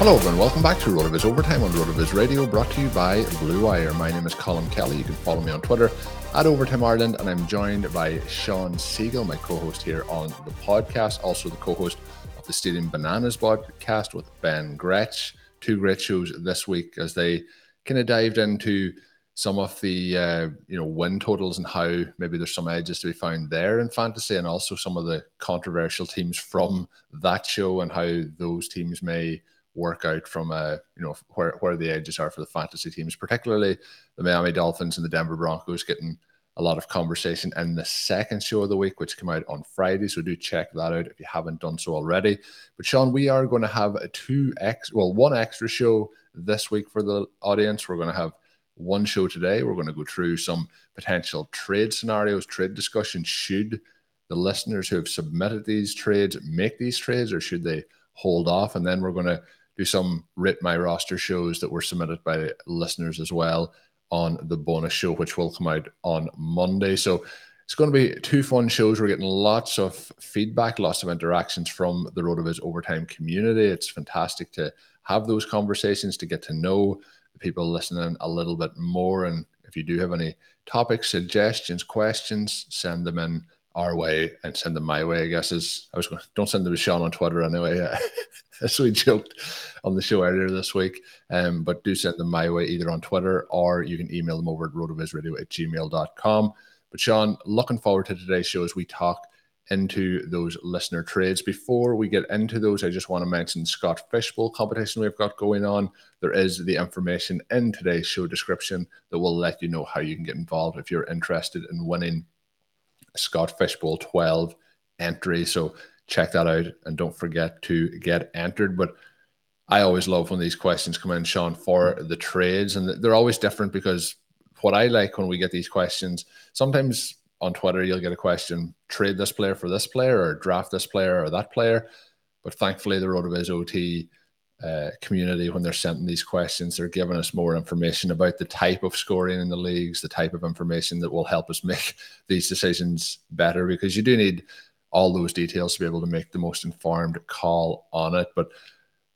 Hello everyone. welcome back to RotoViz Overtime on RotoViz Radio, brought to you by Blue Wire. My name is Colin Kelly. You can follow me on Twitter at Overtime Ireland, and I'm joined by Sean Siegele, my co-host here on the podcast, also the co-host of the Stealing Bananas podcast with Ben Gretch. Two great shows this week as they kind of dived into some of the uh, you know win totals and how maybe there's some edges to be found there in fantasy, and also some of the controversial teams from that show and how those teams may work out from uh, you know where where the edges are for the fantasy teams, particularly the Miami Dolphins and the Denver Broncos getting a lot of conversation in the second show of the week, which came out on Friday. So do check that out if you haven't done so already. But Sean, we are going to have a two x well one extra show this week for the audience. We're going to have one show today. We're going to go through some potential trade scenarios, trade discussion. Should the listeners who have submitted these trades make these trades, or should they hold off? And then we're going to do some rate my roster shows that were submitted by listeners as well on the bonus show, which will come out on Monday. So it's going to be two fun shows. We're getting lots of feedback, lots of interactions from the RotoViz Overtime community. It's fantastic to have those conversations, to get to know the people listening a little bit more. And if you do have any topics, suggestions, questions, send them in our way and send them my way. I guess is I was going don't send them to Shawn on Twitter anyway, as we joked on the show earlier this week. Um, but do send them my way either on Twitter or you can email them over at rotovizradio at gmail.com. But Sean, looking forward to today's show as we talk into those listener trades. Before we get into those, I just want to mention Scott Fish Bowl competition we've got going on. There is the information in today's show description that will let you know how you can get involved if you're interested in winning Scott Fish Bowl 12 entry. So check that out and don't forget to get entered. But I always love when these questions come in, Sean, for the trades. And they're always different because what I like when we get these questions, sometimes on Twitter, you'll get a question trade this player for this player or draft this player or that player. But thankfully, the Road RotoViz OT uh, community, when they're sending these questions, they're giving us more information about the type of scoring in the leagues, the type of information that will help us make these decisions better because you do need all those details to be able to make the most informed call on it. But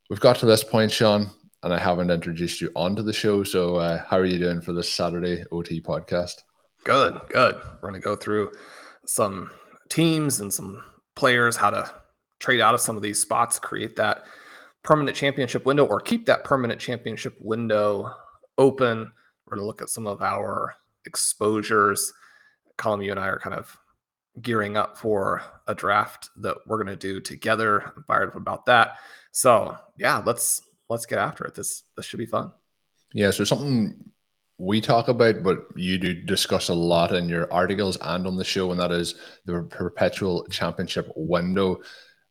we've got to this point, Sean, and I haven't introduced you onto the show. So, uh, how are you doing for this Saturday OT podcast? Good, good. We're going to go through some teams and some players, how to trade out of some of these spots, create that permanent championship window or keep that permanent championship window open. We're going to look at some of our exposures. Colin, you and I are kind of gearing up for a draft that we're going to do together. I'm fired up about that. So yeah, let's let's get after it. This this should be fun. Yeah, so something we talk about, but you do discuss a lot in your articles and on the show, and that is the perpetual championship window.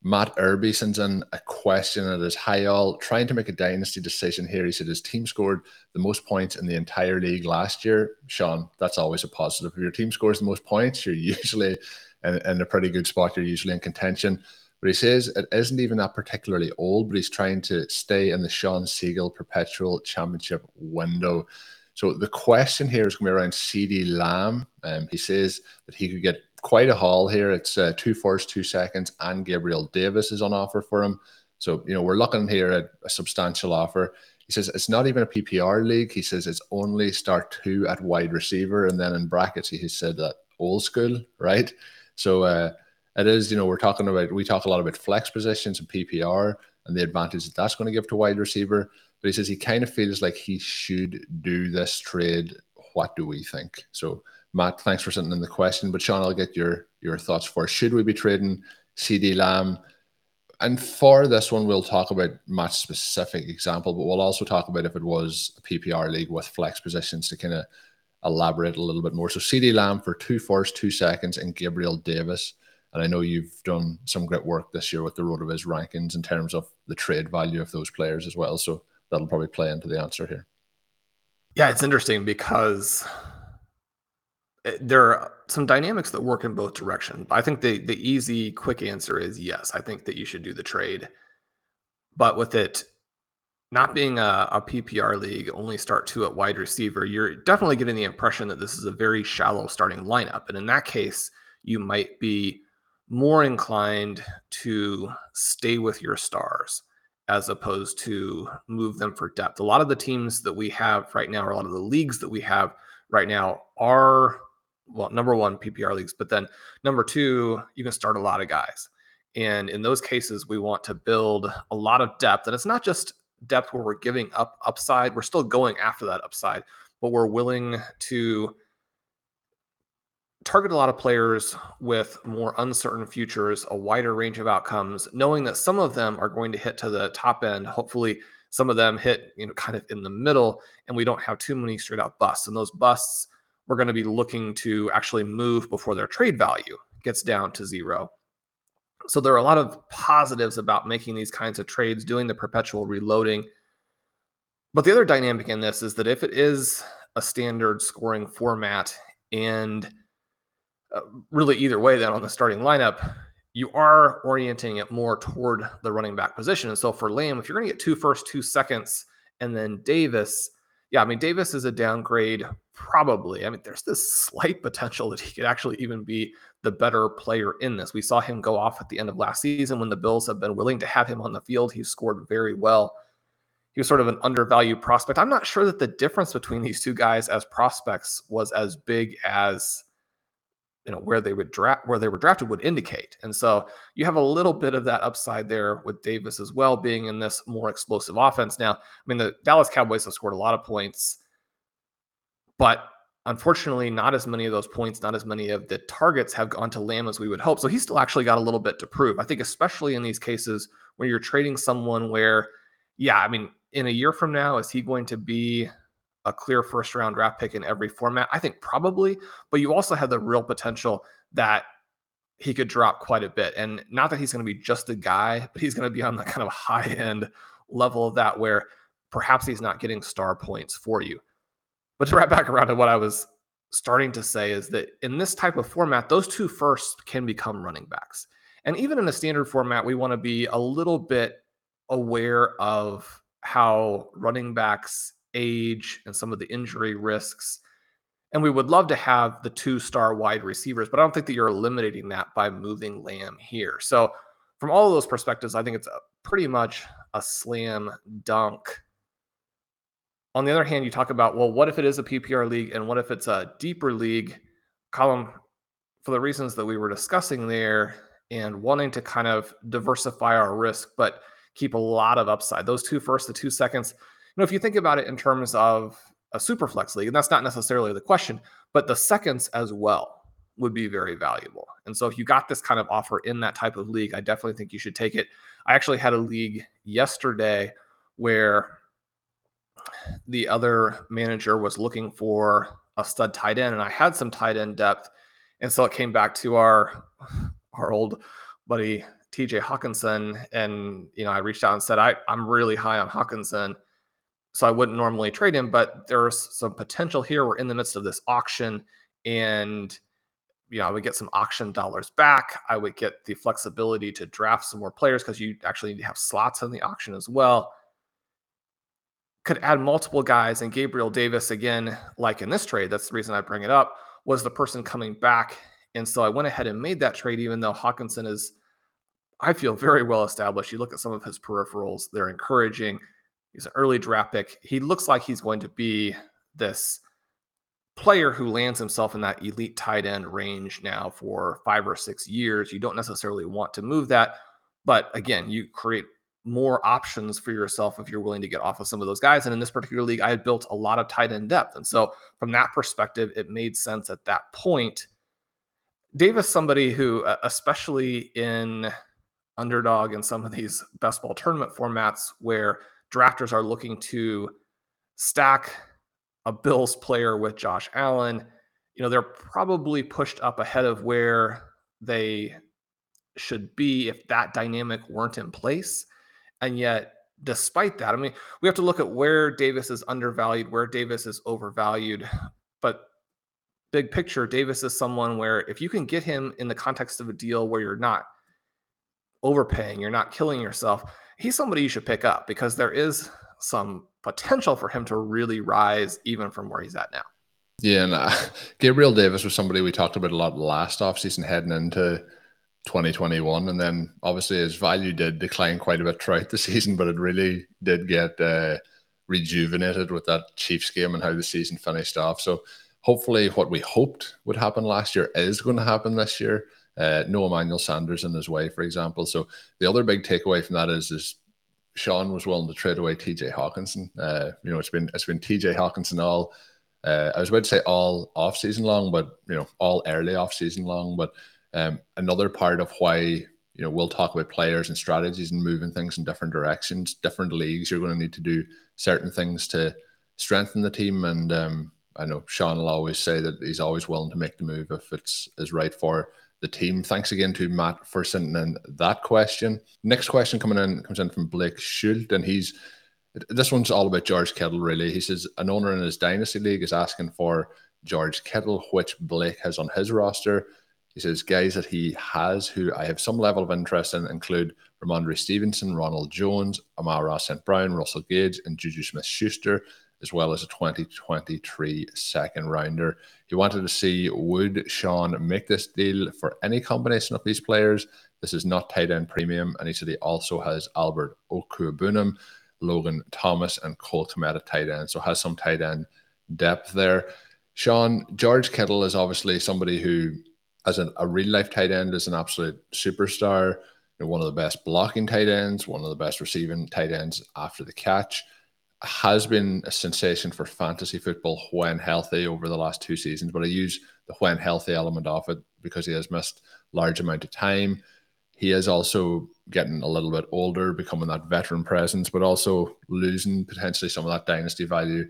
Matt Irby sends in a question that is Hi all, trying to make a dynasty decision here. He said his team scored the most points in the entire league last year. Sean, that's always a positive. If your team scores the most points, you're usually in, in a pretty good spot. You're usually in contention. But he says it isn't even that particularly old, but he's trying to stay in the Sean Siegele perpetual championship window. So the question here is going to be around CeeDee Lamb. Um, he says that he could get quite a haul here. It's uh, two two seconds, and Gabriel Davis is on offer for him. So, you know, we're looking here at a substantial offer. He says it's not even a PPR league. He says it's only start two at wide receiver. And then in brackets, he said that old school, right? So uh, it is, you know, we're talking about, we talk a lot about flex positions and PPR and the advantage that that's going to give to wide receiver. But he says he kind of feels like he should do this trade. What do we think? So, Matt, thanks for sending in the question. But Sean, I'll get your your thoughts for should we be trading CeeDee Lamb? And for this one, we'll talk about match specific example, but we'll also talk about if it was a PPR league with flex positions to kind of elaborate a little bit more. So CeeDee Lamb for two first, two seconds, and Gabriel Davis. And I know you've done some great work this year with the RotoViz rankings in terms of the trade value of those players as well. So that'll probably play into the answer here. Yeah, it's interesting because Eh, there are some dynamics that work in both directions. I think the the easy, quick answer is yes. I think that you should do the trade, but with it not being a, a PPR league, only start two at wide receiver, you're definitely getting the impression that this is a very shallow starting lineup. And in that case, you might be more inclined to stay with your stars as opposed to move them for depth. A lot of the teams that we have right now, or a lot of the leagues that we have right now, are well, number one, PPR leagues, but then number two, you can start a lot of guys. And in those cases, we want to build a lot of depth. And it's not just depth where we're giving up upside. We're still going after that upside, but we're willing to target a lot of players with more uncertain futures, a wider range of outcomes, knowing that some of them are going to hit to the top end. Hopefully, some of them hit, you know, kind of in the middle, and we don't have too many straight out busts. And those busts, we're going to be looking to actually move before their trade value gets down to zero. So there are a lot of positives about making these kinds of trades, doing the perpetual reloading. But the other dynamic in this is that if it is a standard scoring format and uh, really either way then on the starting lineup, you are orienting it more toward the running back position. And so for Lamb, if you're going to get two first, two seconds, and then Davis, yeah, I mean, Davis is a downgrade, probably. I mean, there's this slight potential that he could actually even be the better player in this. We saw him go off at the end of last season when the Bills have been willing to have him on the field. He scored very well. He was sort of an undervalued prospect. I'm not sure that the difference between these two guys as prospects was as big as you know where they would draft where they were drafted would indicate. And so you have a little bit of that upside there with Davis as well being in this more explosive offense. Now, I mean the Dallas Cowboys have scored a lot of points, but unfortunately not as many of those points, not as many of the targets have gone to Lamb as we would hope. So he's still actually got a little bit to prove. I think especially in these cases where you're trading someone where yeah, I mean in a year from now is he going to be a clear first round draft pick in every format? I think probably, but you also have the real potential that he could drop quite a bit. And not that he's going to be just a guy, but he's going to be on the kind of high end level of that where perhaps he's not getting star points for you. But to wrap back around to what I was starting to say is that in this type of format, those two firsts can become running backs. And even in a standard format, we want to be a little bit aware of how running backs age and some of the injury risks. And we would love to have the two star wide receivers, but I don't think that you're eliminating that by moving Lamb here. So, from all of those perspectives, I think it's a, pretty much a slam dunk. On the other hand, you talk about, well, what if it is a PPR league and what if it's a deeper league? Colin, for the reasons that we were discussing there and wanting to kind of diversify our risk, but keep a lot of upside. Those two first, the two seconds, know, if you think about it in terms of a super flex league, and that's not necessarily the question, but the seconds as well would be very valuable. And so if you got this kind of offer in that type of league, I definitely think you should take it. I actually had a league yesterday where the other manager was looking for a stud tight end and I had some tight end depth. And so it came back to our our old buddy TJ Hockenson. and you know I reached out and said I I'm really high on Hockenson so I wouldn't normally trade him, but there's some potential here. We're in the midst of this auction, and you know, I would get some auction dollars back. I would get the flexibility to draft some more players because you actually need to have slots in the auction as well. could add multiple guys, and Gabriel Davis, again, like in this trade, that's the reason I bring it up, was the person coming back. And so I went ahead and made that trade, even though Hockenson is, I feel, very well established. You look at some of his peripherals, they're encouraging. He's an early draft pick. He looks like he's going to be this player who lands himself in that elite tight end range now for five or six years. You don't necessarily want to move that. But again, you create more options for yourself if you're willing to get off of some of those guys. And in this particular league, I had built a lot of tight end depth. And so from that perspective, it made sense at that point. Davis, somebody who, uh, especially in underdog and some of these best ball tournament formats where drafters are looking to stack a Bills player with Josh Allen, you know, they're probably pushed up ahead of where they should be if that dynamic weren't in place. And yet, despite that, I mean, we have to look at where Davis is undervalued, where Davis is overvalued. But big picture, Davis is someone where if you can get him in the context of a deal where you're not overpaying, you're not killing yourself, he's somebody you should pick up because there is some potential for him to really rise even from where he's at now. Yeah, and uh, Gabriel Davis was somebody we talked about a lot last offseason heading into 2021. And then obviously his value did decline quite a bit throughout the season, but it really did get uh, rejuvenated with that Chiefs game and how the season finished off. So hopefully what we hoped would happen last year is going to happen this year. Uh, no Emmanuel Sanders and his way, for example. So the other big takeaway from that is is Sean was willing to trade away TJ Hockenson. Uh, you know, it's been it's been TJ Hockenson all uh, I was about to say all off season long, but you know, all early off season long. But um, another part of why you know we'll talk about players and strategies and moving things in different directions, different leagues. You're going to need to do certain things to strengthen the team. And um, I know Sean will always say that he's always willing to make the move if it's is right for the team. Thanks again to Matt for sending in that question. Next question coming in comes in from Blake Schult, and he's this one's all about George Kittle, really. He says an owner in his dynasty league is asking for George Kittle, which Blake has on his roster. He says guys that he has who I have some level of interest in include Rhamondre Stevenson, Ronald Jones, Amon-Ra St. Brown, Russell Gage, and Juju Smith Schuster, as well as a 2023 second rounder. He wanted to see would Sean make this deal for any combination of these players. This is not tight end premium. And he said he also has Albert Okwuegbunam, Logan Thomas, and Cole Kmet at tight end. So has some tight end depth there. Sean, George Kittle is obviously somebody who as an, a real life tight end is an absolute superstar. You know, one of the best blocking tight ends, one of the best receiving tight ends after the catch. Has been a sensation for fantasy football when healthy over the last two seasons, but I use the when healthy element of it because he has missed large amount of time. He is also getting a little bit older, becoming that veteran presence, but also losing potentially some of that dynasty value.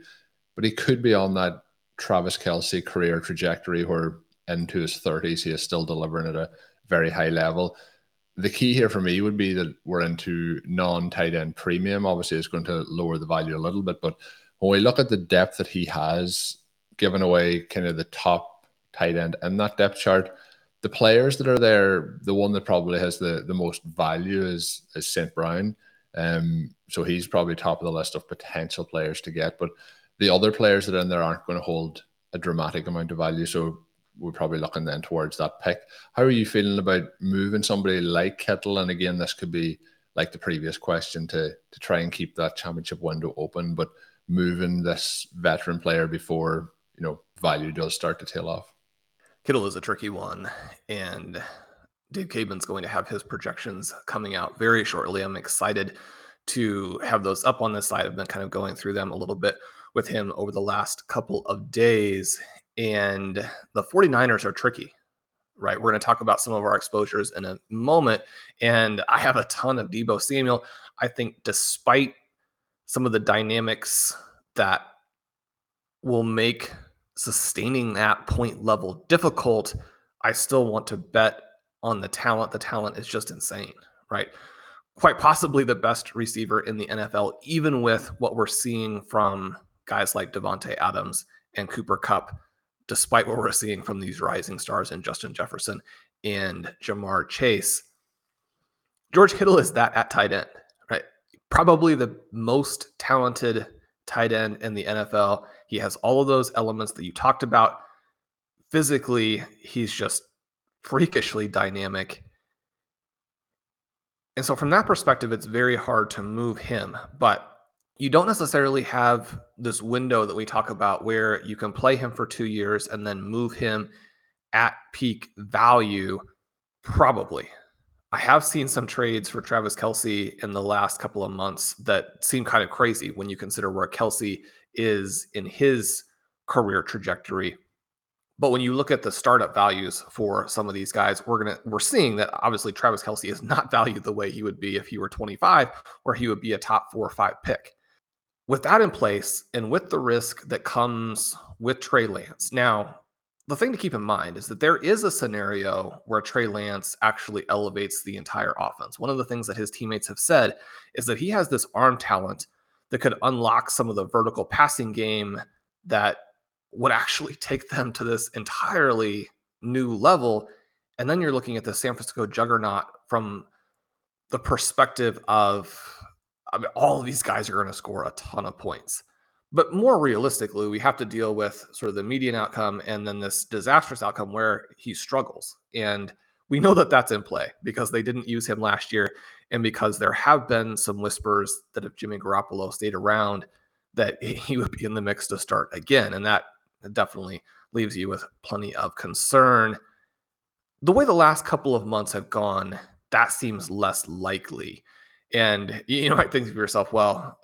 But he could be on that Travis Kelce career trajectory where into his 30s, he is still delivering at a very high level. The key here for me would be that we're into non tight end premium. Obviously, it's going to lower the value a little bit, but when we look at the depth that he has, given away kind of the top tight end in that depth chart, the players that are there, the one that probably has the, the most value is, is St. Brown. Um, so he's probably top of the list of potential players to get, but the other players that are in there aren't going to hold a dramatic amount of value. So we're probably looking then towards that pick. How are you feeling about moving somebody like Kittle? And again, this could be like the previous question to to try and keep that championship window open, but moving this veteran player before you know value does start to tail off. Kittle is a tricky one, and Dave Caban's going to have his projections coming out very shortly. I'm excited to have those up on this side. I've been kind of going through them a little bit with him over the last couple of days. And the 49ers are tricky, right? We're going to talk about some of our exposures in a moment. And I have a ton of Deebo Samuel. I think, despite some of the dynamics that will make sustaining that point level difficult, I still want to bet on the talent. The talent is just insane, right? Quite possibly the best receiver in the NFL, even with what we're seeing from guys like Davante Adams and Cooper Kupp despite what we're seeing from these rising stars in Justin Jefferson and Ja'Marr Chase. George Kittle is that at tight end, right? Probably the most talented tight end in the NFL. He has all of those elements that you talked about. Physically, he's just freakishly dynamic. And so, from that perspective, it's very hard to move him. But you don't necessarily have this window that we talk about where you can play him for two years and then move him at peak value. Probably. I have seen some trades for Travis Kelce in the last couple of months that seem kind of crazy when you consider where Kelce is in his career trajectory. But when you look at the startup values for some of these guys, we're gonna we're seeing that obviously Travis Kelce is not valued the way he would be if he were 25, or he would be a top four or five pick. With that in place, and with the risk that comes with Trey Lance, now the thing to keep in mind is that there is a scenario where Trey Lance actually elevates the entire offense. One of the things that his teammates have said is that he has this arm talent that could unlock some of the vertical passing game that would actually take them to this entirely new level. And then you're looking at the San Francisco juggernaut from the perspective of I mean, all of these guys are going to score a ton of points. But more realistically, we have to deal with sort of the median outcome and then this disastrous outcome where he struggles. And we know that that's in play because they didn't use him last year and because there have been some whispers that if Jimmy Garoppolo stayed around, that he would be in the mix to start again. And that definitely leaves you with plenty of concern. The way the last couple of months have gone, that seems less likely. And you know, I think to yourself, well,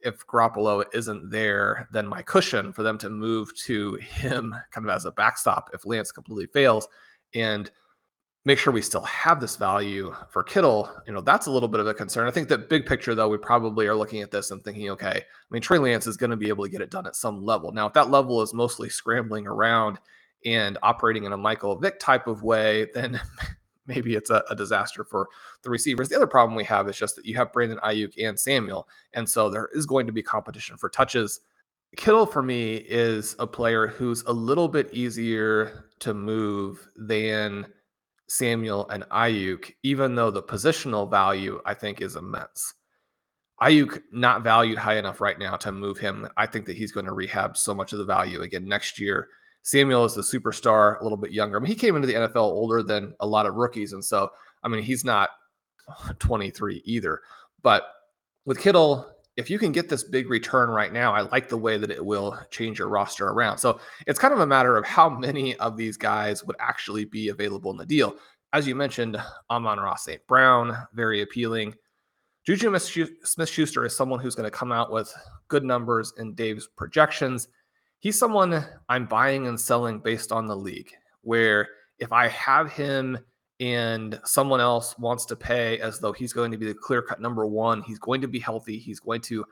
if Garoppolo isn't there, then my cushion for them to move to him kind of as a backstop if Lance completely fails and make sure we still have this value for Kittle, you know, that's a little bit of a concern. I think that big picture, though, we probably are looking at this and thinking, okay, I mean, Trey Lance is going to be able to get it done at some level. Now, if that level is mostly scrambling around and operating in a Michael Vick type of way, then maybe it's a, a, disaster for the receivers. The other problem we have is just that you have Brandon Aiyuk and Samuel, and so there is going to be competition for touches. Kittle for me is a player who's a little bit easier to move than Samuel and Aiyuk, even though the positional value I think is immense. Aiyuk not valued high enough right now to move him. I think that he's going to rehab so much of the value again next year. Samuel is the superstar, a little bit younger. I mean, he came into the NFL older than a lot of rookies, and so I mean, he's not 23 either. But with Kittle, if you can get this big return right now, I like the way that it will change your roster around. So it's kind of a matter of how many of these guys would actually be available in the deal. As you mentioned, Amon-Ra St. Brown, very appealing. Juju Smith Schuster is someone who's going to come out with good numbers in Dave's projections he's someone I'm buying and selling based on the league, where if I have him and someone else wants to pay as though he's going to be the clear cut number one, he's going to be healthy, he's going to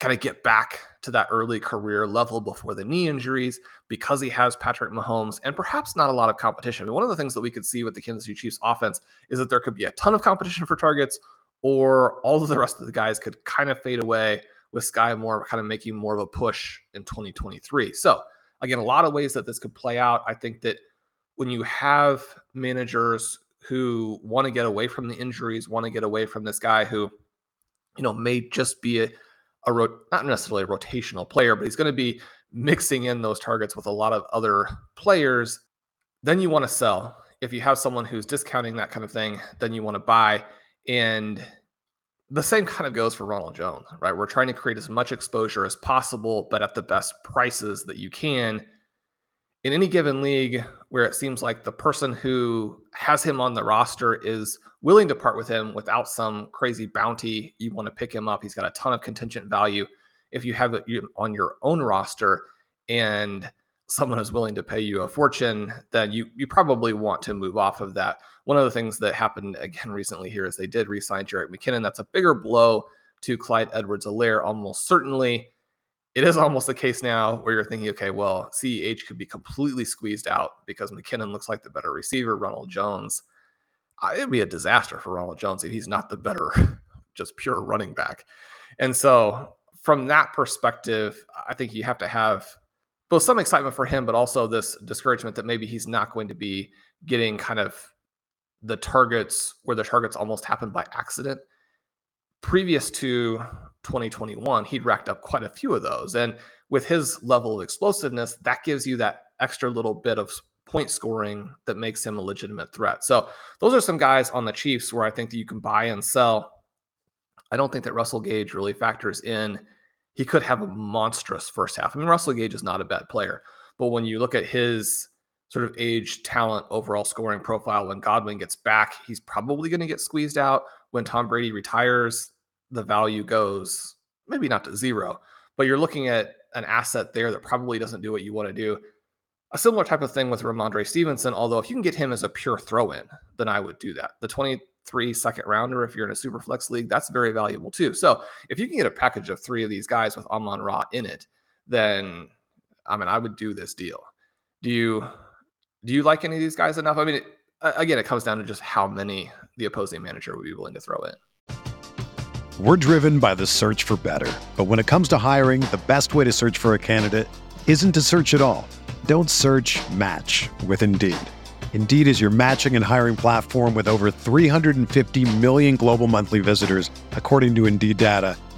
kind of get back to that early career level before the knee injuries because he has Patrick Mahomes and perhaps not a lot of competition. I mean, one of the things that we could see with the Kansas City Chiefs offense is that there could be a ton of competition for targets, or all of the rest of the guys could kind of fade away with Skyy Moore kind of making more of a push in 2023. So, again, a lot of ways that this could play out. I think that when you have managers who want to get away from the injuries, want to get away from this guy who, you know, may just be a, a ro- not necessarily a rotational player, but he's going to be mixing in those targets with a lot of other players, then you want to sell. If you have someone who's discounting that kind of thing, then you want to buy. And the same kind of goes for Ronald Jones, right? We're trying to create as much exposure as possible, but at the best prices that you can. In any given league where it seems like the person who has him on the roster is willing to part with him without some crazy bounty, you want to pick him up. He's got a ton of contingent value. If you have it on your own roster and someone is willing to pay you a fortune, then you you probably want to move off of that. One of the things that happened again recently here is they did re-sign Jerick McKinnon. That's a bigger blow to Clyde Edwards-Helaire, almost certainly. It is almost the case now where you're thinking, okay, well, CEH could be completely squeezed out because McKinnon looks like the better receiver. Ronald Jones, it'd be a disaster for Ronald Jones if he's not the better, just pure running back. And so, from that perspective, I think you have to have both some excitement for him, but also this discouragement that maybe he's not going to be getting kind of the targets where the targets almost happened by accident. previous to 2021, he'd racked up quite a few of those. And with his level of explosiveness, that gives you that extra little bit of point scoring that makes him a legitimate threat. So those are some guys on the Chiefs where I think that you can buy and sell. I don't think that Russell Gage really factors in. He could have a monstrous first half. I mean, Russell Gage is not a bad player, but when you look at his sort of age, talent, overall scoring profile, when Godwin gets back, he's probably going to get squeezed out. When Tom Brady retires, the value goes maybe not to zero, but you're looking at an asset there that probably doesn't do what you want to do. A similar type of thing with Rhamondre Stevenson, although if you can get him as a pure throw in, then I would do that. The 23 second rounder, if you're in a super flex league, that's very valuable too. So if you can get a package of three of these guys with Amon Ra in it, then I mean, I would do this deal. Do you do you like any of these guys enough? I mean, it, again, it comes down to just how many the opposing manager would be willing to throw in. We're driven by the search for better. But when it comes to hiring, the best way to search for a candidate isn't to search at all. Don't search match with Indeed. Indeed is your matching and hiring platform with over 350 million global monthly visitors, according to Indeed data,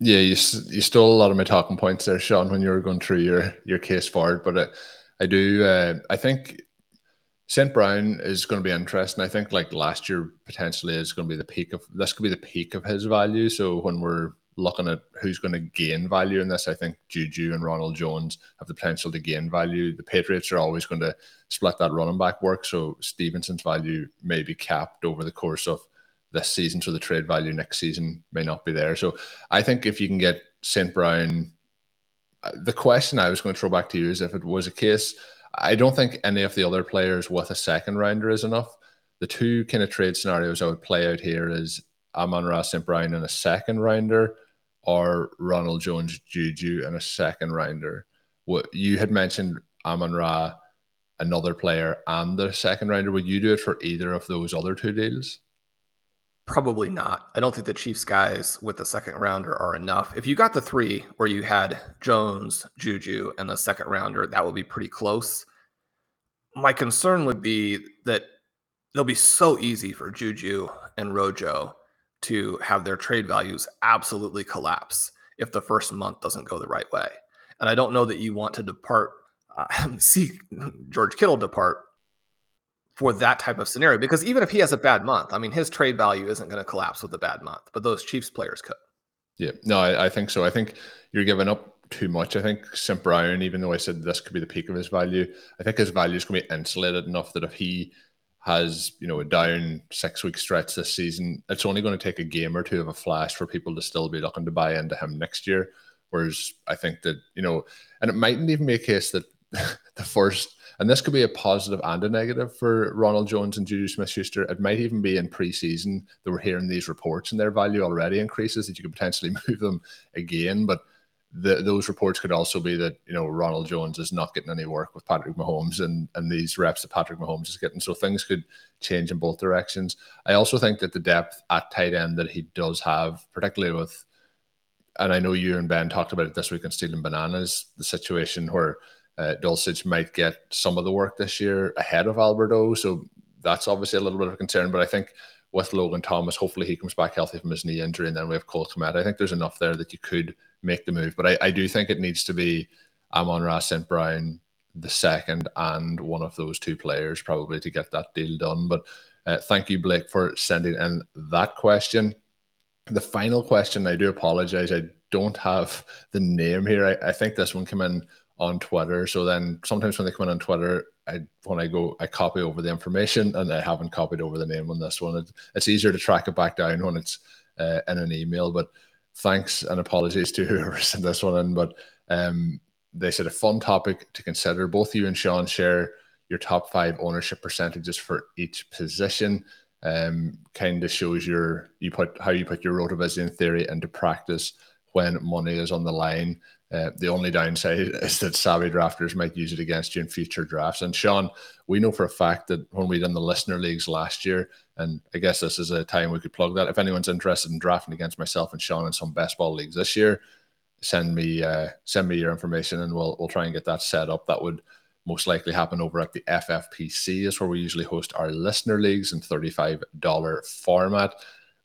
Yeah, you you stole a lot of my talking points there, Sean, when you were going through your your case forward. But I, I do, uh, I think St. Brown is going to be interesting. I think like last year potentially is going to be the peak of this could be the peak of his value. So when we're looking at who's going to gain value in this, I think Juju and Ronald Jones have the potential to gain value. The Patriots are always going to split that running back work, so Stevenson's value may be capped over the course of this season, so the trade value next season may not be there. So I think if you can get St. Brown, uh, the question I was going to throw back to you is if it was a case, I don't think any of the other players with a second rounder is enough. The two kind of trade scenarios I would play out here is Amon Ra St. Brown in a second rounder or Ronald Jones Juju in a second rounder. What you had mentioned Amon Ra, another player, and the second rounder. Would you do it for either of those other two deals? Probably not. I don't think the Chiefs guys with the second rounder are enough. If you got the three where you had Jones, Juju, and the second rounder, that would be pretty close. My concern would be that it'll be so easy for Juju and Rojo to have their trade values absolutely collapse if the first month doesn't go the right way. And I don't know that you want to depart, uh, see George Kittle depart for that type of scenario because even if he has a bad month, I mean, his trade value isn't going to collapse with a bad month, but those Chiefs players could. Yeah, no, I, I, think so. I think you're giving up too much. I think St. Brown, even though I said this could be the peak of his value, I think his value is going to be insulated enough that if he has you know a down six week stretch this season, it's only going to take a game or two of a flash for people to still be looking to buy into him next year. Whereas I think that you know, and it mightn't even be a case that the first, and this could be a positive and a negative for Ronald Jones and Juju Smith Schuster. It might even be in preseason that we're hearing these reports and their value already increases that you could potentially move them again. But the, those reports could also be that you know Ronald Jones is not getting any work with Patrick Mahomes and and these reps that Patrick Mahomes is getting. So things could change in both directions. I also think that the depth at tight end that he does have, particularly with, and I know you and Ben talked about it this week on Stealing Bananas, the situation where uh, Dulcich might get some of the work this year ahead of Alberto. So that's obviously a little bit of a concern. But I think with Logan Thomas, hopefully he comes back healthy from his knee injury, and then we have Cole Kmet. I think there's enough there that you could make the move. But I, I do think it needs to be Amon-Ra St. Brown the second and one of those two players probably to get that deal done. But uh, thank you, Blake, for sending in that question. The final question, I do apologize. I don't have the name here. I, I think this one came in on Twitter. So then sometimes when they come in on Twitter, I when I go, I copy over the information and I haven't copied over the name on this one. It, it's easier to track it back down when it's uh, in an email. But thanks and apologies to whoever sent this one in. But um, they said a fun topic to consider. Both you and Sean share your top five ownership percentages for each position. Um, kind of shows your you put how you put your rotovision theory into practice when money is on the line. Uh, the only downside is that savvy drafters might use it against you in future drafts. And Sean, we know for a fact that when we done the listener leagues last year, and I guess this is a time we could plug that. If anyone's interested in drafting against myself and Sean in some best ball leagues this year, send me uh, send me your information and we'll we'll try and get that set up. That would most likely happen over at the FFPC, is where we usually host our listener leagues in $35 format.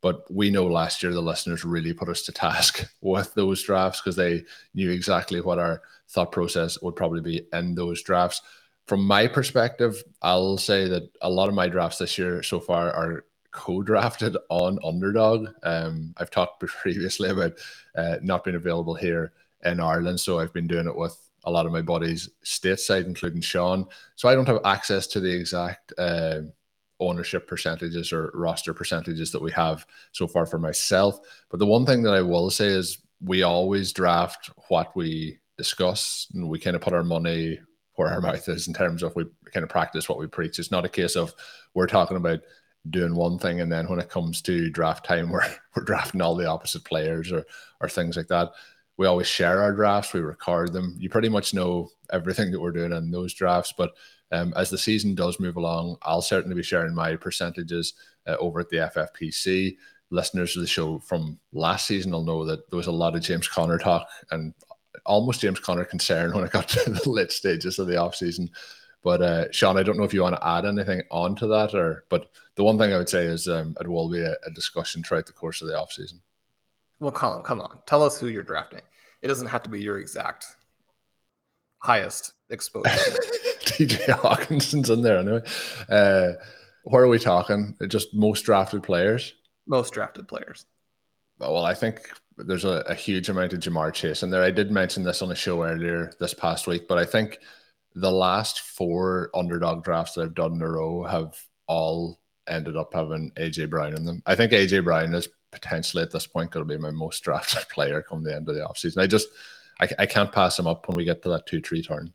But we know last year the listeners really put us to task with those drafts because they knew exactly what our thought process would probably be in those drafts. From my perspective, I'll say that a lot of my drafts this year so far are co-drafted on underdog. Um, I've talked previously about uh, not being available here in Ireland, so I've been doing it with a lot of my buddies stateside, including Sean. So I don't have access to the exact uh, ownership percentages or roster percentages that we have so far for myself. But the one thing that I will say is we always draft what we discuss and we kind of put our money where our mouth is in terms of we kind of practice what we preach. It's not a case of we're talking about doing one thing and then when it comes to draft time we're, we're drafting all the opposite players or or things like that. We always share our drafts, we record them. You pretty much know everything that we're doing in those drafts, but um, as the season does move along, I'll certainly be sharing my percentages uh, over at the FFPC. Listeners of the show from last season will know that there was a lot of James Conner talk and almost James Conner concern when it got to the late stages of the offseason. But uh, Sean, I don't know if you want to add anything onto that, or but the one thing I would say is um, it will be a, a discussion throughout the course of the offseason. Well, Colin, come on, tell us who you're drafting. It doesn't have to be your exact highest exposure. TJ Hockenson's in there anyway. Uh, what are we talking? Just most drafted players? Most drafted players. Well, I think there's a, a, huge amount of Ja'Marr Chase in there. I did mention this on the show earlier this past week, but I think the last four underdog drafts that I've done in a row have all ended up having AJ Brown in them. I think AJ Brown is potentially at this point going to be my most drafted player come the end of the offseason. I just I, I can't pass him up when we get to that two tree turn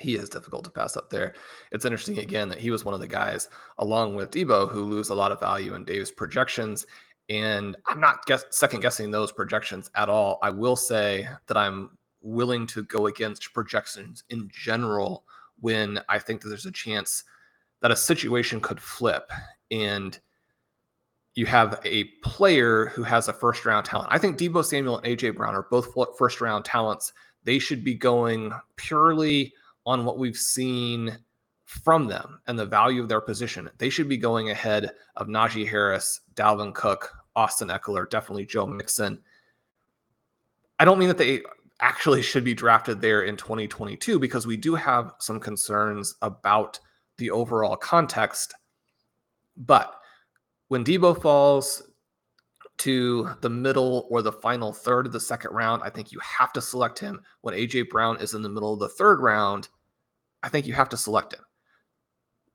he is difficult to pass up there. It's interesting again that he was one of the guys, along with Deebo, who lose a lot of value in Dave's projections. And I'm not guess, second guessing those projections at all. I will say that I'm willing to go against projections in general when I think that there's a chance that a situation could flip and you have a player who has a first round talent. I think Deebo Samuel and AJ Brown are both first round talents. They should be going purely on what we've seen from them and the value of their position. They should be going ahead of Najee Harris, Dalvin Cook, Austin Ekeler, definitely Joe Mixon. I don't mean that they actually should be drafted there in 2022 because we do have some concerns about the overall context. But when Deebo falls to the middle or the final third of the second round, I think you have to select him. When AJ Brown is in the middle of the third round, I think you have to select him.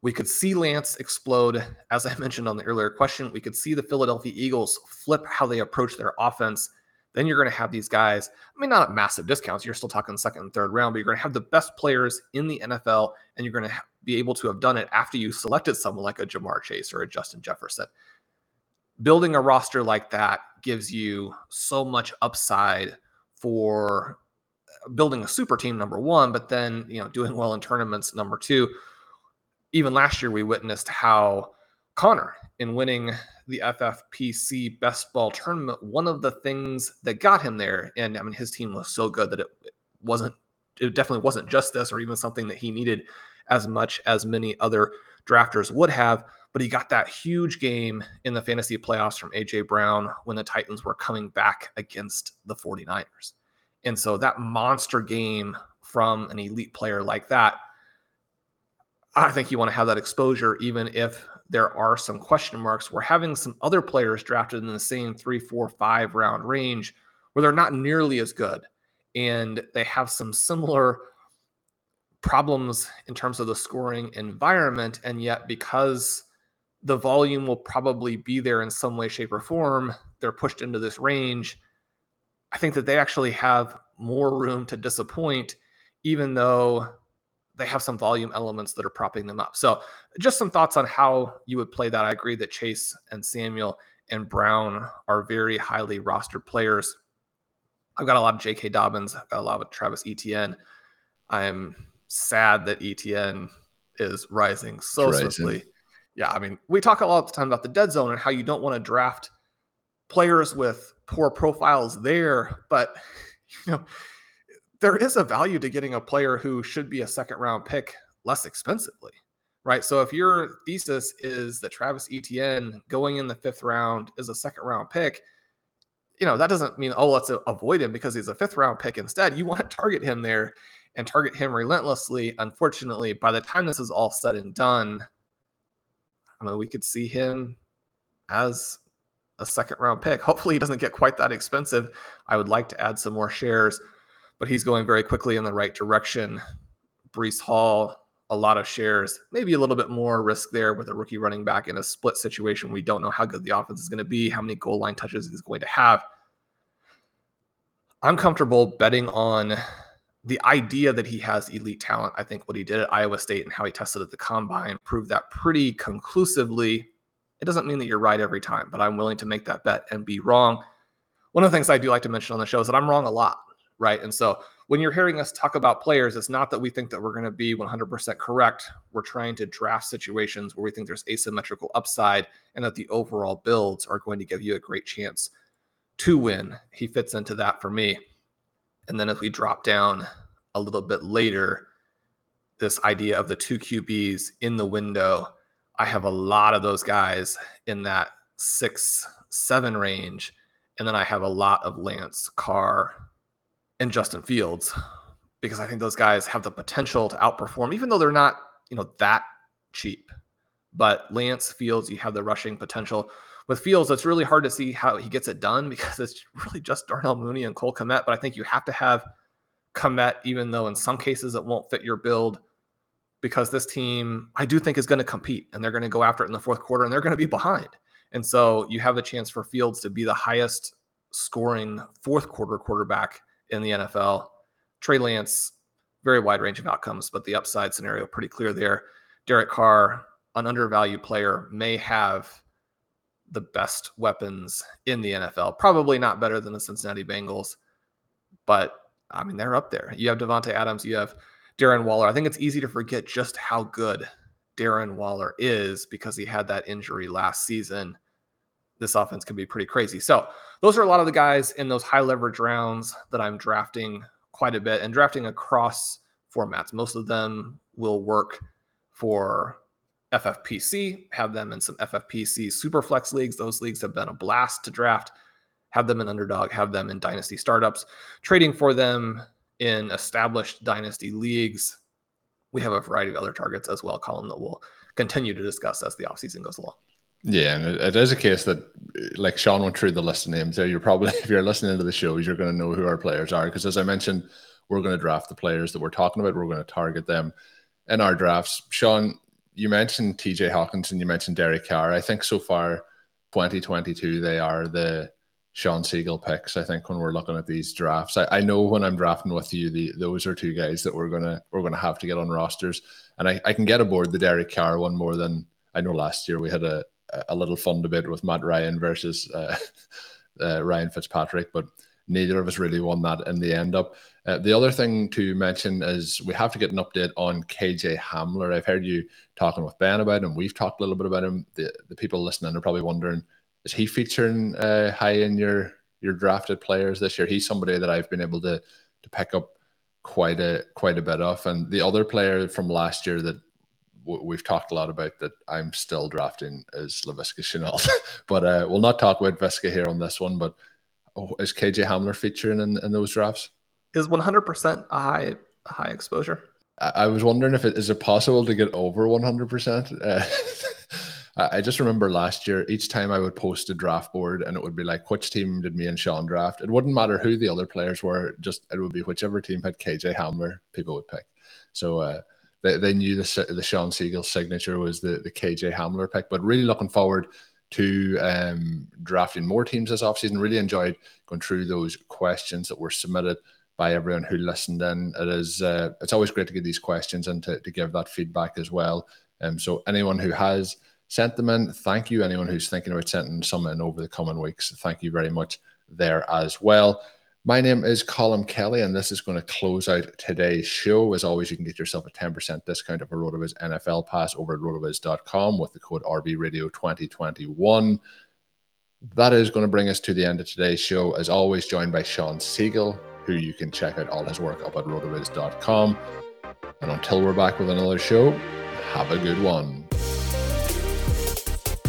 We could see Lance explode, as I mentioned on the earlier question. We could see the Philadelphia Eagles flip how they approach their offense. Then you're going to have these guys, I mean, not at massive discounts. You're still talking second and third round, but you're going to have the best players in the NFL, and you're going to be able to have done it after you selected someone like a Ja'Marr Chase or a Justin Jefferson. Building a roster like that gives you so much upside for uh, building a super team number one, but then you know doing well in tournaments number two. Even last year, we witnessed how Connor in winning the FFPC best ball tournament, one of the things that got him there, and I mean his team was so good that it wasn't, it definitely wasn't just this or even something that he needed as much as many other drafters would have. But he got that huge game in the fantasy playoffs from AJ Brown when the Titans were coming back against the 49ers. And so that monster game from an elite player like that, I think you want to have that exposure, even if there are some question marks. We're having some other players drafted in the same three, four, five round range where they're not nearly as good. And they have some similar problems in terms of the scoring environment. And yet, because the volume will probably be there in some way, shape, or form, they're pushed into this range I think that they actually have more room to disappoint, even though they have some volume elements that are propping them up. So, just some thoughts on how you would play that. I agree that Chase and Samuel and Brown are very highly rostered players. I've got a lot of J.K. Dobbins. I've got a lot of Travis Etienne. I'm sad that Etienne is rising so rising. swiftly. Yeah, I mean, we talk a lot of the time about the dead zone and how you don't want to draft players with poor profiles there, but you know, there is a value to getting a player who should be a second round pick less expensively, right? So if your thesis is that Travis Etienne going in the fifth round is a second round pick, you know, that doesn't mean, oh, let's avoid him because he's a fifth round pick instead. You want to target him there and target him relentlessly. Unfortunately, by the time this is all said and done, We could see him as a second round pick. Hopefully, he doesn't get quite that expensive. I would like to add some more shares, but he's going very quickly in the right direction. Breece Hall, a lot of shares, maybe a little bit more risk there with a rookie running back in a split situation. We don't know how good the offense is going to be, how many goal line touches he's going to have. I'm comfortable betting on the idea that he has elite talent. I think what he did at Iowa State and how he tested at the combine proved that pretty conclusively it doesn't mean that you're right every time, but I'm willing to make that bet and be wrong. One of the things I do like to mention on the show is that I'm wrong a lot, right? And so when you're hearing us talk about players, it's not that we think that we're going to be 100% correct. We're trying to draft situations where we think there's asymmetrical upside and that the overall builds are going to give you a great chance to win. He fits into that for me. And then if we drop down a little bit later, this idea of the two QBs in the window I have a lot of those guys in that six, seven range. And then I have a lot of Lance Carr and Justin Fields because I think those guys have the potential to outperform, even though they're not, you know, that cheap. But Lance Fields, you have the rushing potential. With Fields, it's really hard to see how he gets it done because it's really just Darnell Mooney and Cole Kmet. But I think you have to have Kmet, even though in some cases it won't fit your build because this team, I do think, is going to compete and they're going to go after it in the fourth quarter and they're going to be behind. And so you have a chance for Fields to be the highest scoring fourth quarter quarterback in the NFL. Trey Lance, very wide range of outcomes, but the upside scenario pretty clear there. Derek Carr, an undervalued player, may have the best weapons in the NFL. Probably not better than the Cincinnati Bengals, but I mean, they're up there. You have Davante Adams, you have Darren Waller. I think it's easy to forget just how good Darren Waller is because he had that injury last season. This offense can be pretty crazy. So, those are a lot of the guys in those high leverage rounds that I'm drafting quite a bit and drafting across formats. Most of them will work for FFPC, have them in some FFPC Superflex leagues. Those leagues have been a blast to draft. Have them in underdog, have them in dynasty startups. Trading for them in established dynasty leagues. We have a variety of other targets as well, Colin, that we'll continue to discuss as the offseason goes along. Yeah, and it is a case that, like Sean went through the list of names there, you're probably, if you're listening to the shows, you're going to know who our players are. Because as I mentioned, we're going to draft the players that we're talking about. We're going to target them in our drafts. Sean, you mentioned TJ Hockenson, you mentioned Derek Carr. I think so far, 2022, they are the Sean Siegele picks. I think when we're looking at these drafts, I, I know when I'm drafting with you, the those are two guys that we're gonna we're gonna have to get on rosters, and I, I can get aboard the Derek Carr one more than I know. Last year we had a a little fun debate with Matt Ryan versus uh, uh, Ryan Fitzpatrick, but neither of us really won that in the end up. Uh, the other thing to mention is we have to get an update on KJ Hamler. I've heard you talking with Ben about him. We've talked a little bit about him. The, the people listening are probably wondering, is he featuring uh, high in your your drafted players this year? He's somebody that I've been able to to pick up quite a quite a bit of. And the other player from last year that we've talked a lot about that I'm still drafting is Laviska Shenault. but uh, we'll not talk about Viska here on this one. But is KJ Hamler featuring in, in those drafts? Is 100% a high high exposure? I, I was wondering if it is it possible to get over 100%. Uh, I just remember last year, each time I would post a draft board and it would be like, which team did me and Sean draft? It wouldn't matter who the other players were, just it would be whichever team had KJ Hamler, people would pick. So uh, they, they knew the, the Shawn Siegele signature was the, the KJ Hamler pick, but really looking forward to um, drafting more teams this offseason. Really enjoyed going through those questions that were submitted by everyone who listened in. It is uh, it's always great to get these questions and to, to give that feedback as well. Um, so anyone who has sent them in, thank you. Anyone who's thinking about sending some in over the coming weeks, thank you very much there as well. My name is Colin Kelly, and this is going to close out today's show. As always, you can get yourself a 10% discount of a RotoViz NFL pass over at rotoviz.com with the code RVRadio2021. That is going to bring us to the end of today's show. As always, joined by Sean Siegele, who you can check out all his work up at rotoviz.com. And until we're back with another show, have a good one.